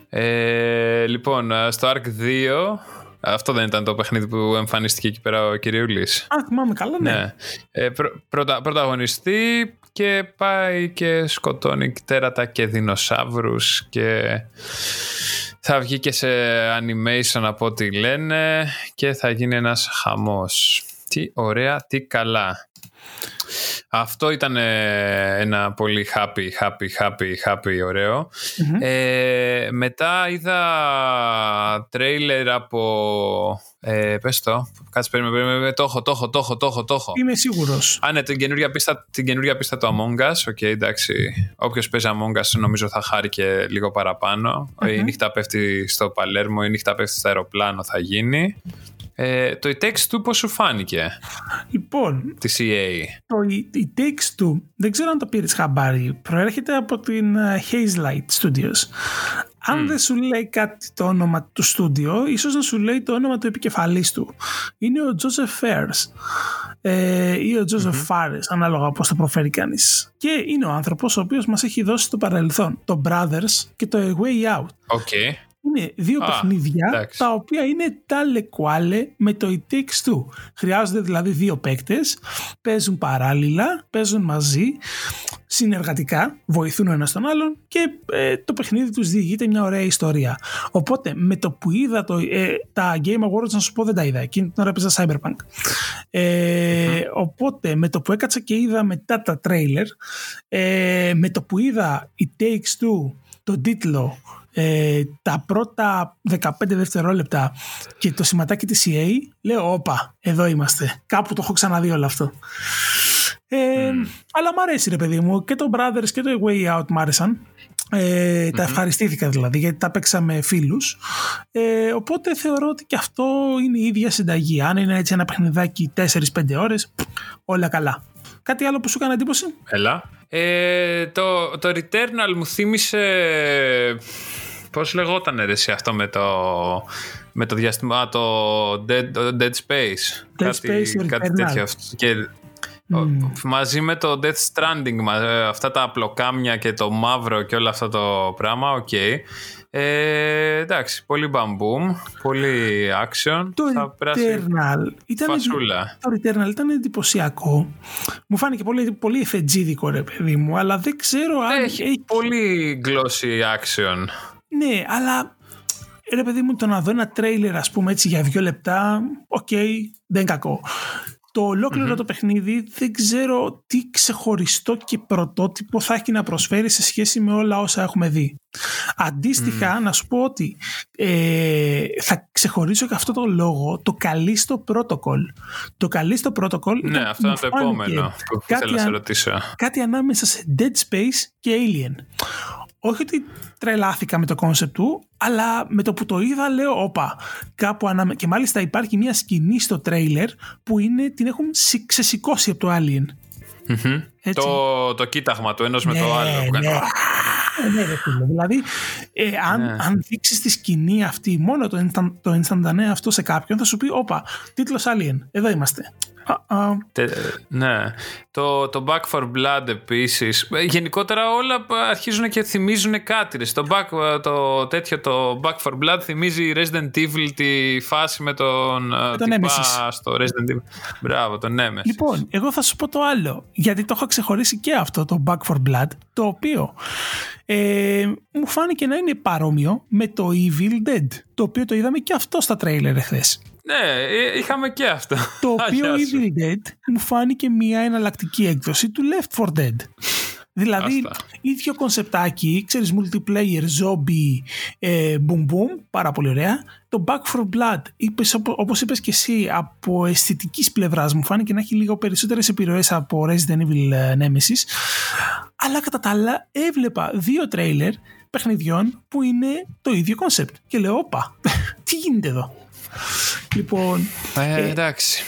Ε, λοιπόν, στο Ark 2... Αυτό δεν ήταν το παιχνίδι που εμφανίστηκε εκεί πέρα ο Κυριούλης. Α, θυμάμαι καλά, ναι. ναι. Ε, πρωτα, πρωταγωνιστή και πάει και σκοτώνει τέρατα και δεινοσαύρους και θα βγει και σε animation από ό,τι λένε και θα γίνει ένας χαμός. Τι ωραία, τι καλά. Αυτό ήταν ε, ένα πολύ happy, happy, happy, happy ωραίο Ε, μετά είδα τρέιλερ από... Ε, πες το, κάτσε περίμενε, περίμενε, το έχω, το έχω, το έχω, το έχω, το έχω. Είμαι σίγουρος. Α, ναι, την καινούργια πίστα, την καινούργια πίστα του Among Us, OK, okay, εντάξει. Όποιος παίζει Among Us νομίζω θα χάρει και λίγο Η νύχτα πέφτει στο Παλέρμο, η νύχτα πέφτει στο αεροπλάνο θα γίνει. Ε, το It Takes Two πώς σου φάνηκε; Λοιπόν Τη CA Το It Takes Two Δεν ξέρω αν το πήρες χαμπάρι Προέρχεται από την ε, Hazelight Studios αν δεν σου λέει κάτι το όνομα του στούντιο, ίσως να σου λέει το όνομα του επικεφαλής του. Είναι ο Joseph Fairs ε, ή ο Joseph mm ανάλογα πώς το προφέρει κανείς. Και είναι ο άνθρωπος ο οποίος μας έχει δώσει το παρελθόν, το Brothers και το A Way Out. Okay. Είναι δύο παιχνίδια τα οποία είναι τάλε με το It Takes Two. Χρειάζονται δηλαδή δύο παίκτες, παίζουν παράλληλα, παίζουν μαζί, συνεργατικά, βοηθούν ο ένας τον άλλον και ε, το παιχνίδι τους διηγείται μια ωραία ιστορία. Οπότε με το που είδα το, ε, τα Game Awards, να σου πω δεν τα είδα, εκείνη την ώρα έπαιζα Cyberpunk. Ε, οπότε με το που έκατσα και είδα μετά τα τρέιλερ, με το που είδα It Takes Two, τον τίτλο ε, τα πρώτα 15 δευτερόλεπτα και το σηματάκι της EA λέω όπα εδώ είμαστε. Κάπου το έχω ξαναδεί όλο αυτό ε, αλλά μ' αρέσει ρε παιδί μου. Και το Brothers και το Way Out μ' άρεσαν. Ε, Τα ευχαριστήθηκα δηλαδή γιατί τα παίξα με φίλους. Ε, οπότε θεωρώ ότι και αυτό είναι η ίδια συνταγή. Αν είναι έτσι ένα παιχνιδάκι 4-5 ώρες όλα καλά. Κάτι άλλο που σου έκανε εντύπωση; Έλα. Ε, το, το Returnal μου θύμισε πώς λεγόταν ρε, εσύ αυτό με το με το διάστημα το Dead, το Dead Space Dead κάτι, Space, κάτι Returnal. τέτοιο και Μαζί με το Death Stranding, μα- ε, αυτά τα απλοκάμια και το μαύρο και όλο αυτό το πράγμα, οκ. Ε, εντάξει, πολύ μπαμπούμ, πολύ action. το θα περάσει Returnal ήταν, φασούλα. το Returnal ήταν εντυπωσιακό μου φάνηκε πολύ, πολύ εφετζίδικο ρε παιδί μου αλλά δεν ξέρω αν Έχει πολύ glossy action. Ναι, αλλά ρε παιδί μου το να δω ένα τρέιλερ ας πούμε έτσι για δύο λεπτά, οκ, δεν είναι κακό. Το ολόκληρο το παιχνίδι δεν ξέρω τι ξεχωριστό και πρωτότυπο θα έχει να προσφέρει σε σχέση με όλα όσα έχουμε δει. Αντίστοιχα, να σου πω ότι ε, θα ξεχωρίσω και αυτό το λόγο το Callisto Protocol. Το Callisto Protocol Ναι, ήταν- αυτό μου είναι το φάνηκε επόμενο που κάτι θέλω να σε αν- ρωτήσω. κάτι ανάμεσα σε Dead Space και Alien. Όχι ότι τρελάθηκα με το κόνσεπτ του, αλλά με το που το είδα λέω όπα, κάπου ανάμε... Και μάλιστα υπάρχει μια σκηνή στο τρέιλερ που είναι, την έχουν σι- ξεσηκώσει από το Alien. Μμμ. Έτσι. Το, το κοίταγμα του ενός με το άλλο. που κάνει. ναι. Ε, ναι, ρε φίλε. Δηλαδή, ε, αν, Ναι. αν δείξεις τη σκηνή αυτή, μόνο το, instant, το instantanea αυτό σε κάποιον, θα σου πει: Όπα, τίτλος Alien. Εδώ είμαστε. Α, α, Τε- ναι. Το, το Back for Blood επίσης. Γενικότερα όλα αρχίζουν και θυμίζουν κάτι. ρε. Το, back, το τέτοιο το Back for Blood θυμίζει Resident Evil τη φάση με τον, με τον Nemesis. στο Resident Evil. Μπράβο, τον Nemesis. Λοιπόν, εγώ θα σου πω το άλλο, γιατί το έχω ξεχωρίσει και αυτό το Back for Blood, το οποίο ε, μου φάνηκε να είναι παρόμοιο με το Evil Dead, το οποίο το είδαμε και αυτό στα τρέιλερ εχθές. Ναι, ε, είχαμε και αυτό. Το (laughs) οποίο Αγιά σου. Evil Dead μου φάνηκε μια εναλλακτική έκδοση του Left 4 Dead. Δηλαδή, Άστα. ίδιο κονσεπτάκι, ξέρεις, multiplayer, zombie, ε, boom boom, πάρα πολύ ωραία. Το Back for Blood, είπες, οπο- όπως είπες και εσύ, από αισθητικής πλευράς μου φάνηκε να έχει λίγο περισσότερες επιρροές από Resident Evil ε, Nemesis. Αλλά κατά τα άλλα έβλεπα δύο τρέιλερ παιχνιδιών που είναι το ίδιο κόνσεπτ. Και λέω, όπα, (laughs) τι γίνεται εδώ; Λοιπόν, Ε, εντάξει.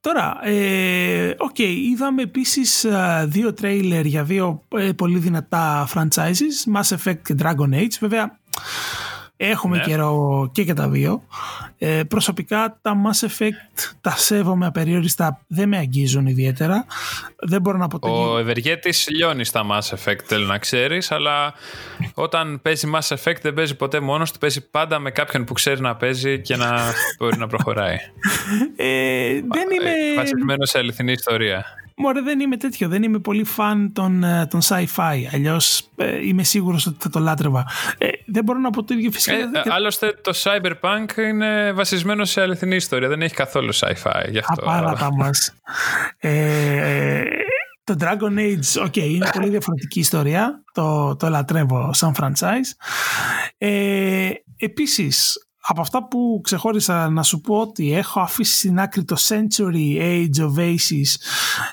Τώρα, ε, οκ, είδαμε επίσης α, δύο τρέιλερ για δύο ε, πολύ δυνατά franchises, Mass Effect και Dragon Age. Βέβαια, έχουμε Ναι. καιρό και για τα δύο. Ε, προσωπικά τα Mass Effect τα σέβομαι απεριόριστα, δεν με αγγίζουν ιδιαίτερα. Δεν μπορώ να πω το Ο Ευεργέτης λιώνει στα Mass Effect, θέλω να ξέρεις, αλλά όταν παίζει Mass Effect δεν παίζει ποτέ μόνος του, παίζει πάντα με κάποιον που ξέρει να παίζει και να (laughs) μπορεί να προχωράει. Ε, δεν είμαι... Ε, Βασισμένος σε αληθινή ιστορία. Μωρέ, δεν είμαι τέτοιο. Δεν είμαι πολύ φαν των, ε, των sci-fi. Αλλιώς ε, είμαι σίγουρος ότι θα το λάτρευα. Ε, δεν μπορώ να πω το ίδιο φυσικά. Ε, γιατί- ε, άλλωστε το Cyberpunk είναι βασισμένο σε αληθινή ιστορία, δεν έχει καθόλου sci-fi γι' αυτό. Α, παράτα μας. Ε, το Dragon Age, OK, είναι πολύ διαφορετική ιστορία. Το, το λατρεύω σαν franchise. Ε, επίσης, από αυτά που ξεχώρισα να σου πω ότι έχω αφήσει στην άκρη το Century Age of Ashes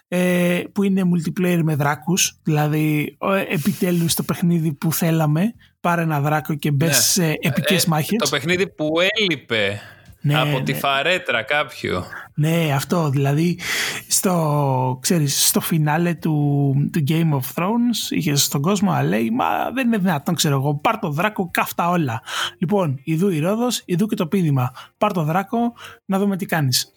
ε, που είναι multiplayer με δράκους δηλαδή ε, επιτέλους το παιχνίδι που θέλαμε πάρε ένα δράκο και μπες Ναι. σε επικές Ε, μάχες Το παιχνίδι που έλειπε Ναι, από τη ναι. φαρέτρα κάποιου. Ναι, αυτό δηλαδή στο, ξέρεις, στο φινάλε του, του Game of Thrones είχες στον κόσμο να λέει μα δεν είναι δυνατόν ξέρω εγώ πάρ το δράκο καύτα όλα λοιπόν ειδού η Ρόδος, ειδού και το πείδημα πάρ το δράκο να δούμε τι κάνεις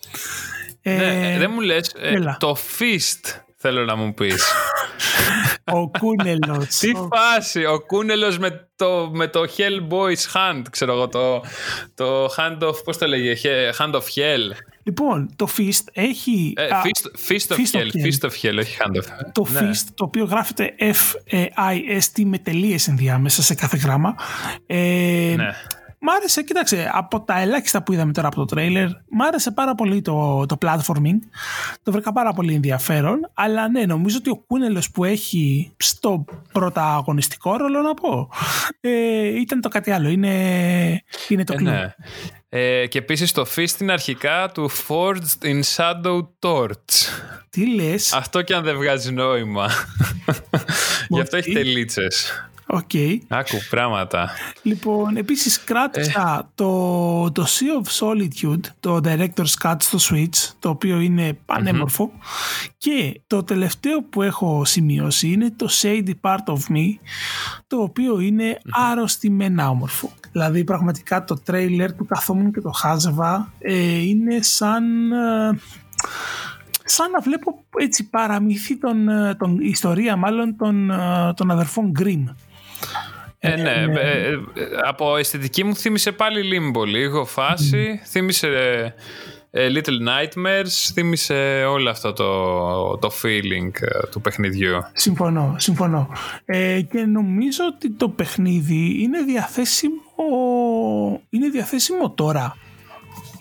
ε, ναι, δεν μου λες, ε, έλα. το Fist θέλω να μου πεις. (laughs) (laughs) ο Κούνελος Τι ο- φάση, ο Κούνελος με το, με το Hellboy's Hand, ξέρω εγώ, το, το Hand of, πώς το λέγε, He- Hand of Hell. λοιπόν το Fist έχει Ε, α, fist, fist of Fist of Hell, Hell. Fist of Hell, όχι Hand of Hell. το Ναι. Fist το οποίο γράφεται F-I-S-T με τελείες ενδιάμεσα σε κάθε γράμμα ε, Ναι. Μ' άρεσε, κοίταξε, από τα ελάχιστα που είδαμε τώρα από το τρέιλερ, μ' άρεσε πάρα πολύ το, το platforming. Το βρήκα πάρα πολύ ενδιαφέρον. Αλλά ναι, νομίζω ότι ο Κούνελος που έχει στο πρωταγωνιστικό ρόλο να πω, ε, ήταν το κάτι άλλο. Είναι, είναι το Ε, κλειδί. ναι. Ε, και επίσης το Fist είναι αρχικά του Forged in Shadow Torch. Τι λες, Αυτό και αν δεν βγάζει νόημα. (laughs) Γι' αυτό Ότι- έχει τελίτσες. Okay. Άκου πράγματα. Λοιπόν, επίσης κράτησα ε. το, το Sea of Solitude, το Director's Cut στο Switch, το οποίο είναι και το τελευταίο που έχω σημειώσει είναι το Shady Part of Me, το οποίο είναι mm-hmm. άρρωστημένα όμορφο. Δηλαδή πραγματικά το τρέιλερ του καθόμουν και το χάζευα ε, είναι σαν... Ε, σαν να βλέπω έτσι παραμυθή τον, ε, τον ιστορία μάλλον των, ε, των αδερφών Grimm. Ε, ναι, ε, ναι. Ε, από αισθητική μου θύμισε πάλι Limbo λίγο φάση, θύμισε Little Nightmares, θύμισε όλο αυτό το, το feeling του παιχνιδιού. Συμφωνώ, συμφωνώ. και νομίζω ότι το παιχνίδι είναι διαθέσιμο, είναι διαθέσιμο τώρα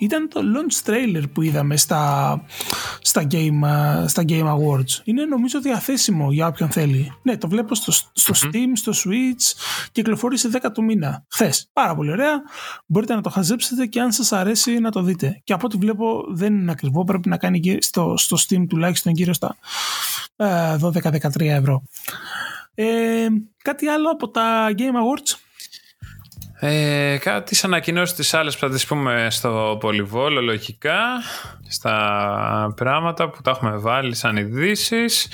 ήταν το launch trailer που είδαμε στα, στα, game, στα Game Awards. Είναι νομίζω διαθέσιμο για όποιον θέλει. Ναι, το βλέπω στο, στο Steam, στο Switch, κυκλοφόρησε 10 του μήνα. Χθες. Πάρα πολύ ωραία. Μπορείτε να το χαζέψετε και αν σας αρέσει να το δείτε. Και από ό,τι βλέπω δεν είναι ακριβό, πρέπει να κάνει στο, στο Steam τουλάχιστον γύρω στα 12-13 ε, ευρώ. Ε, κάτι άλλο από τα Game Awards; Ε, κάτι σαν ανακοινώσεις τι άλλες που θα τις πούμε στο πολυβόλο λογικά. Στα πράγματα που τα έχουμε βάλει σαν ειδήσεις.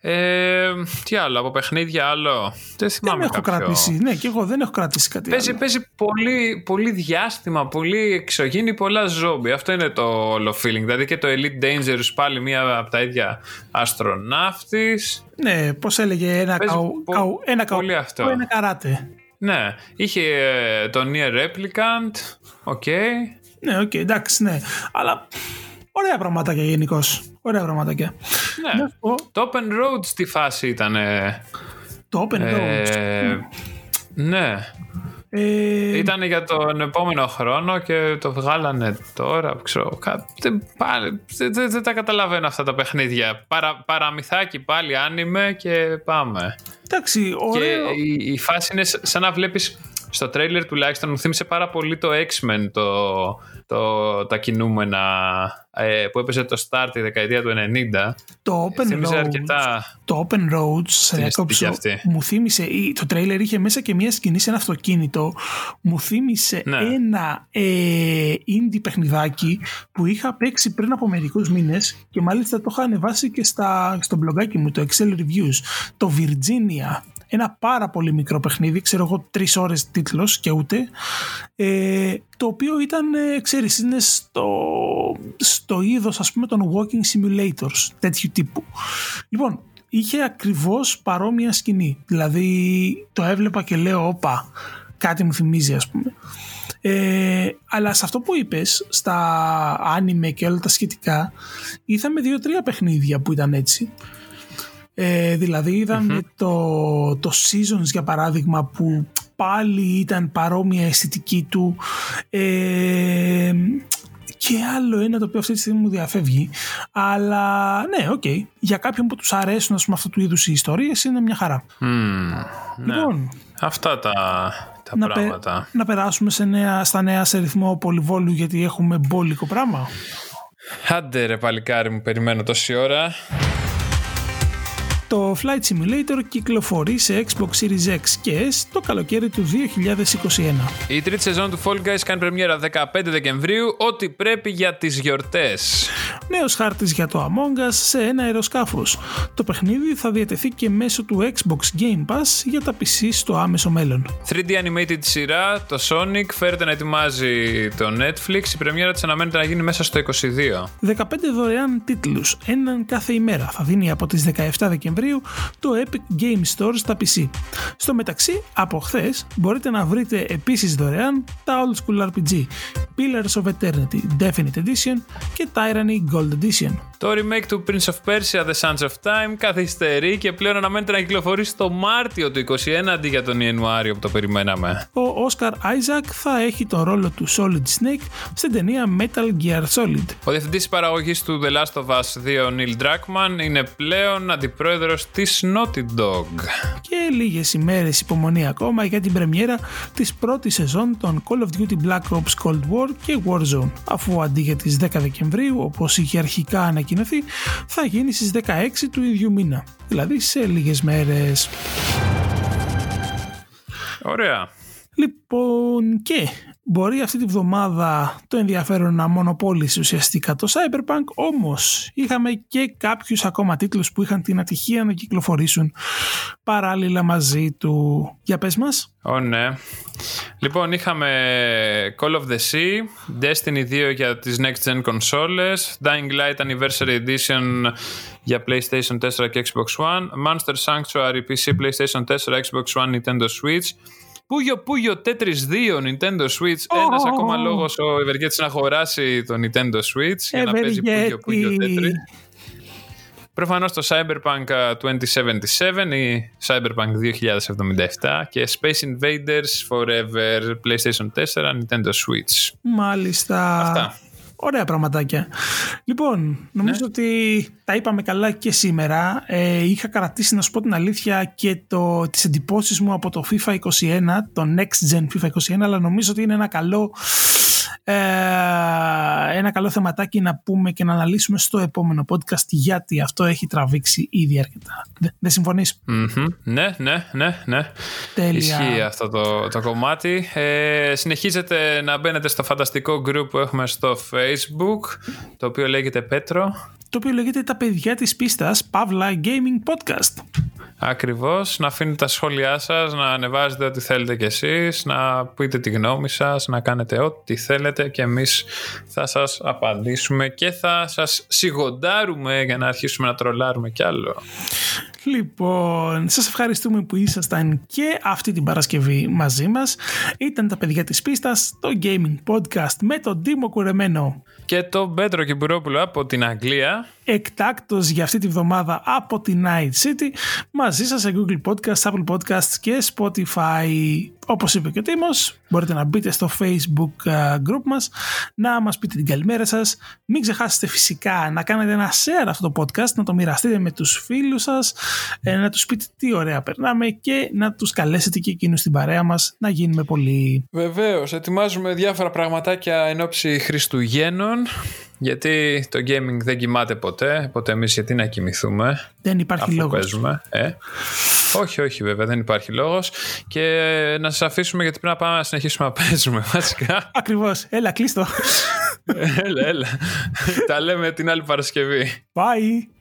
Ε, τι άλλο, από παιχνίδια άλλο. Δεν θυμάμαι δεν έχω κάποιο. κρατήσει. Ναι, και εγώ δεν έχω κρατήσει κάτι παίζει, άλλο. Παίζει πολύ, πολύ διάστημα, πολύ εξωγήινη, πολλά ζόμπι. Αυτό είναι το όλο feeling. Δηλαδή και το Elite Dangerous πάλι μία από τα ίδια αστροναύτης. Ναι, πώς έλεγε ένα, καου, πο, καου, ένα, καου, ένα καράτε. Ναι, είχε ε, τον Near Replicant, οκ. Okay. Ναι, οκ, okay, εντάξει, ναι. Αλλά ωραία πραγματάκια γενικώς. Ωραία πραγματάκια. Ναι. Το Open Road στη φάση ήταν. Το Open Road. Ε, ναι. Ε... Ήταν για τον επόμενο χρόνο και το βγάλανε τώρα. Ξέρω, δεν, δεν, δεν, τα καταλαβαίνω αυτά τα παιχνίδια. Παρα, παραμυθάκι πάλι άνιμε και πάμε. Εντάξει, ωραίο. Και η, η φάση είναι σαν να βλέπεις στο τρέιλερ τουλάχιστον μου θύμισε πάρα πολύ το X-Men το, το, τα κινούμενα ε, που έπαιζε το start τη δεκαετία του 90. Το Open Roads, αρκετά το Open Roads σε μου θύμισε, το τρέιλερ είχε μέσα και μια σκηνή σε ένα αυτοκίνητο, μου θύμισε ναι. ένα ε, indie παιχνιδάκι που είχα παίξει πριν από μερικούς μήνες και μάλιστα το είχα ανεβάσει και στα, στο blogάκι μου, το Excel Reviews, το Virginia ένα πάρα πολύ μικρό παιχνίδι, ξέρω εγώ τρεις ώρες τίτλος και ούτε, ε, το οποίο ήταν, ε, ξέρεις, είναι στο, στο είδος ας πούμε των walking simulators, τέτοιου τύπου. Λοιπόν, είχε ακριβώς παρόμοια σκηνή, δηλαδή το έβλεπα και λέω όπα, κάτι μου θυμίζει ας πούμε. Ε, αλλά σε αυτό που είπες, στα άνιμε και όλα τα σχετικά, είδαμε δύο-τρία παιχνίδια που ήταν έτσι. Ε, δηλαδή το, το Seasons για παράδειγμα που πάλι ήταν παρόμοια αισθητική του. Ε, και άλλο ένα το οποίο αυτή τη στιγμή μου διαφεύγει. Αλλά ναι, OK. Okay. για κάποιον που τους αρέσουν ας πούμε αυτού του είδους οι ιστορίες είναι μια χαρά. Mm, λοιπόν, ναι. αυτά τα, τα να πράγματα. να περάσουμε σε νέα, στα νέα σε ρυθμό πολυβόλου γιατί έχουμε μπόλικο πράγμα. Άντε ρε παλικάρι μου περιμένω τόση ώρα το Flight Simulator κυκλοφορεί σε Xbox Series X και S το καλοκαίρι του 2021. Η τρίτη σεζόν του Fall Guys κάνει πρεμιέρα 15 Δεκεμβρίου, ό,τι πρέπει για τις γιορτές. Νέος χάρτης για το Among Us σε ένα αεροσκάφος. Το παιχνίδι θα διατεθεί και μέσω του Xbox Game Pass για τα PC στο άμεσο μέλλον. 3D animated σειρά, το Sonic φέρεται να ετοιμάζει το Netflix. Η πρεμιέρα της αναμένεται να γίνει μέσα στο 22. 15 δωρεάν τίτλους, έναν κάθε ημέρα. Θα δίνει από τις 17 Δεκεμβρίου το Epic Game Store στα PC. Στο μεταξύ, από χθες μπορείτε να βρείτε επίσης δωρεάν τα Old School RPG, Pillars of Eternity Definite Edition και Tyranny Gold Edition. Το remake του Prince of Persia The Sands of Time καθυστερεί και πλέον αναμένεται να κυκλοφορήσει το Μάρτιο του 2021 αντί για τον Ιανουάριο που το περιμέναμε. Ο Oscar Isaac θα έχει τον ρόλο του Solid Snake στην ταινία Metal Gear Solid. Ο διευθυντής παραγωγής του The Last of Us 2, Neil Druckmann, είναι πλέον αντιπρόεδρος της Naughty Dog. Και λίγες ημέρες υπομονή ακόμα για την πρεμιέρα της πρώτης σεζόν των Call of Duty Black Ops Cold War και Warzone, αφού αντί για τις 10 Δεκεμβρίου, όπως είχε αρχικά ανακοινώσει θα γίνει στις 16 του ίδιου μήνα, δηλαδή σε λίγες μέρες. Ωραία. Λοιπόν, και μπορεί αυτή τη βδομάδα το ενδιαφέρον να μονοπόλησε ουσιαστικά το Cyberpunk, όμως είχαμε και κάποιους ακόμα τίτλους που είχαν την ατυχία να κυκλοφορήσουν παράλληλα μαζί του. Για πες μας. Ω, ναι. Λοιπόν, είχαμε Call of the Sea, Destiny 2 για τις Next Gen consoles, Dying Light Anniversary Edition για PlayStation 4 και Xbox One, Monster Sanctuary PC, PlayStation 4, Xbox One, Nintendo Switch, Πούγιο Πούγιο Tetris 2 Nintendo Switch. Oh, Ένα ακόμα λόγο ο Ευεργέτη να αγοράσει το Nintendo Switch για να παίζει Πούγιο Πούγιο Tetris. Προφανώς το Cyberpunk 2077 ή Cyberpunk 2077 και Space Invaders Forever PlayStation 4 Nintendo Switch. Μάλιστα. Αυτά. Ωραία πραγματάκια. Λοιπόν, νομίζω ναι. ότι τα είπαμε καλά και σήμερα. Ε, είχα κρατήσει να σου πω την αλήθεια και το, τις εντυπώσεις μου από το FIFA 21, το Next Gen FIFA 21, αλλά νομίζω ότι είναι ένα καλό ε, ένα καλό θεματάκι να πούμε και να αναλύσουμε στο επόμενο podcast γιατί αυτό έχει τραβήξει ήδη αρκετά. Δεν συμφωνείς; Ναι, ναι, ναι, ναι. Τέλεια. Ισχύει αυτό το, το κομμάτι. Ε, συνεχίζετε να μπαίνετε στο φανταστικό group που έχουμε στο facebook το οποίο λέγεται Πέτρο. Το οποίο λέγεται τα παιδιά της πίστας Παύλα Gaming Podcast. Ακριβώς, να αφήνετε τα σχόλιά σας, να ανεβάζετε ό,τι θέλετε κι εσείς, να πείτε τη γνώμη σας, να κάνετε ό,τι θέλετε και εμείς θα σας απαντήσουμε και θα σας σιγοντάρουμε για να αρχίσουμε να τρολάρουμε κι άλλο. Λοιπόν, σας ευχαριστούμε που ήσασταν και αυτή την Παρασκευή μαζί μας. Ήταν τα παιδιά της πίστας, το Gaming Podcast με τον Δήμο Κουρεμένο. Και τον Πέτρο Κυπουρόπουλο από την Αγγλία. Εκτάκτος για αυτή τη βδομάδα από την Night City. Μαζί σας σε Google Podcasts, Apple Podcasts και Spotify. Όπως είπε και ο Τίμος, μπορείτε να μπείτε στο Facebook ε, group μας, να μας πείτε την καλημέρα σας. Μην ξεχάσετε φυσικά να κάνετε ένα share αυτό το podcast, να το μοιραστείτε με τους φίλους σας, ε, να τους πείτε τι ωραία περνάμε και να τους καλέσετε και εκείνους στην παρέα μας να γίνουμε πολύ. Βεβαίως, ετοιμάζουμε διάφορα πραγματάκια εν ώψη Χριστουγέννων. Γιατί το gaming δεν κοιμάται ποτέ, οπότε εμείς γιατί να κοιμηθούμε; Δεν υπάρχει λόγος. Παίζουμε. Ε; όχι, όχι, βέβαια, δεν υπάρχει λόγος. Και να σας αφήσουμε γιατί πρέπει να πάμε να συνεχίσουμε να παίζουμε, (laughs) βασικά. Ακριβώς. Έλα, κλείστο. έλα, έλα. Τα λέμε την άλλη Παρασκευή. Bye.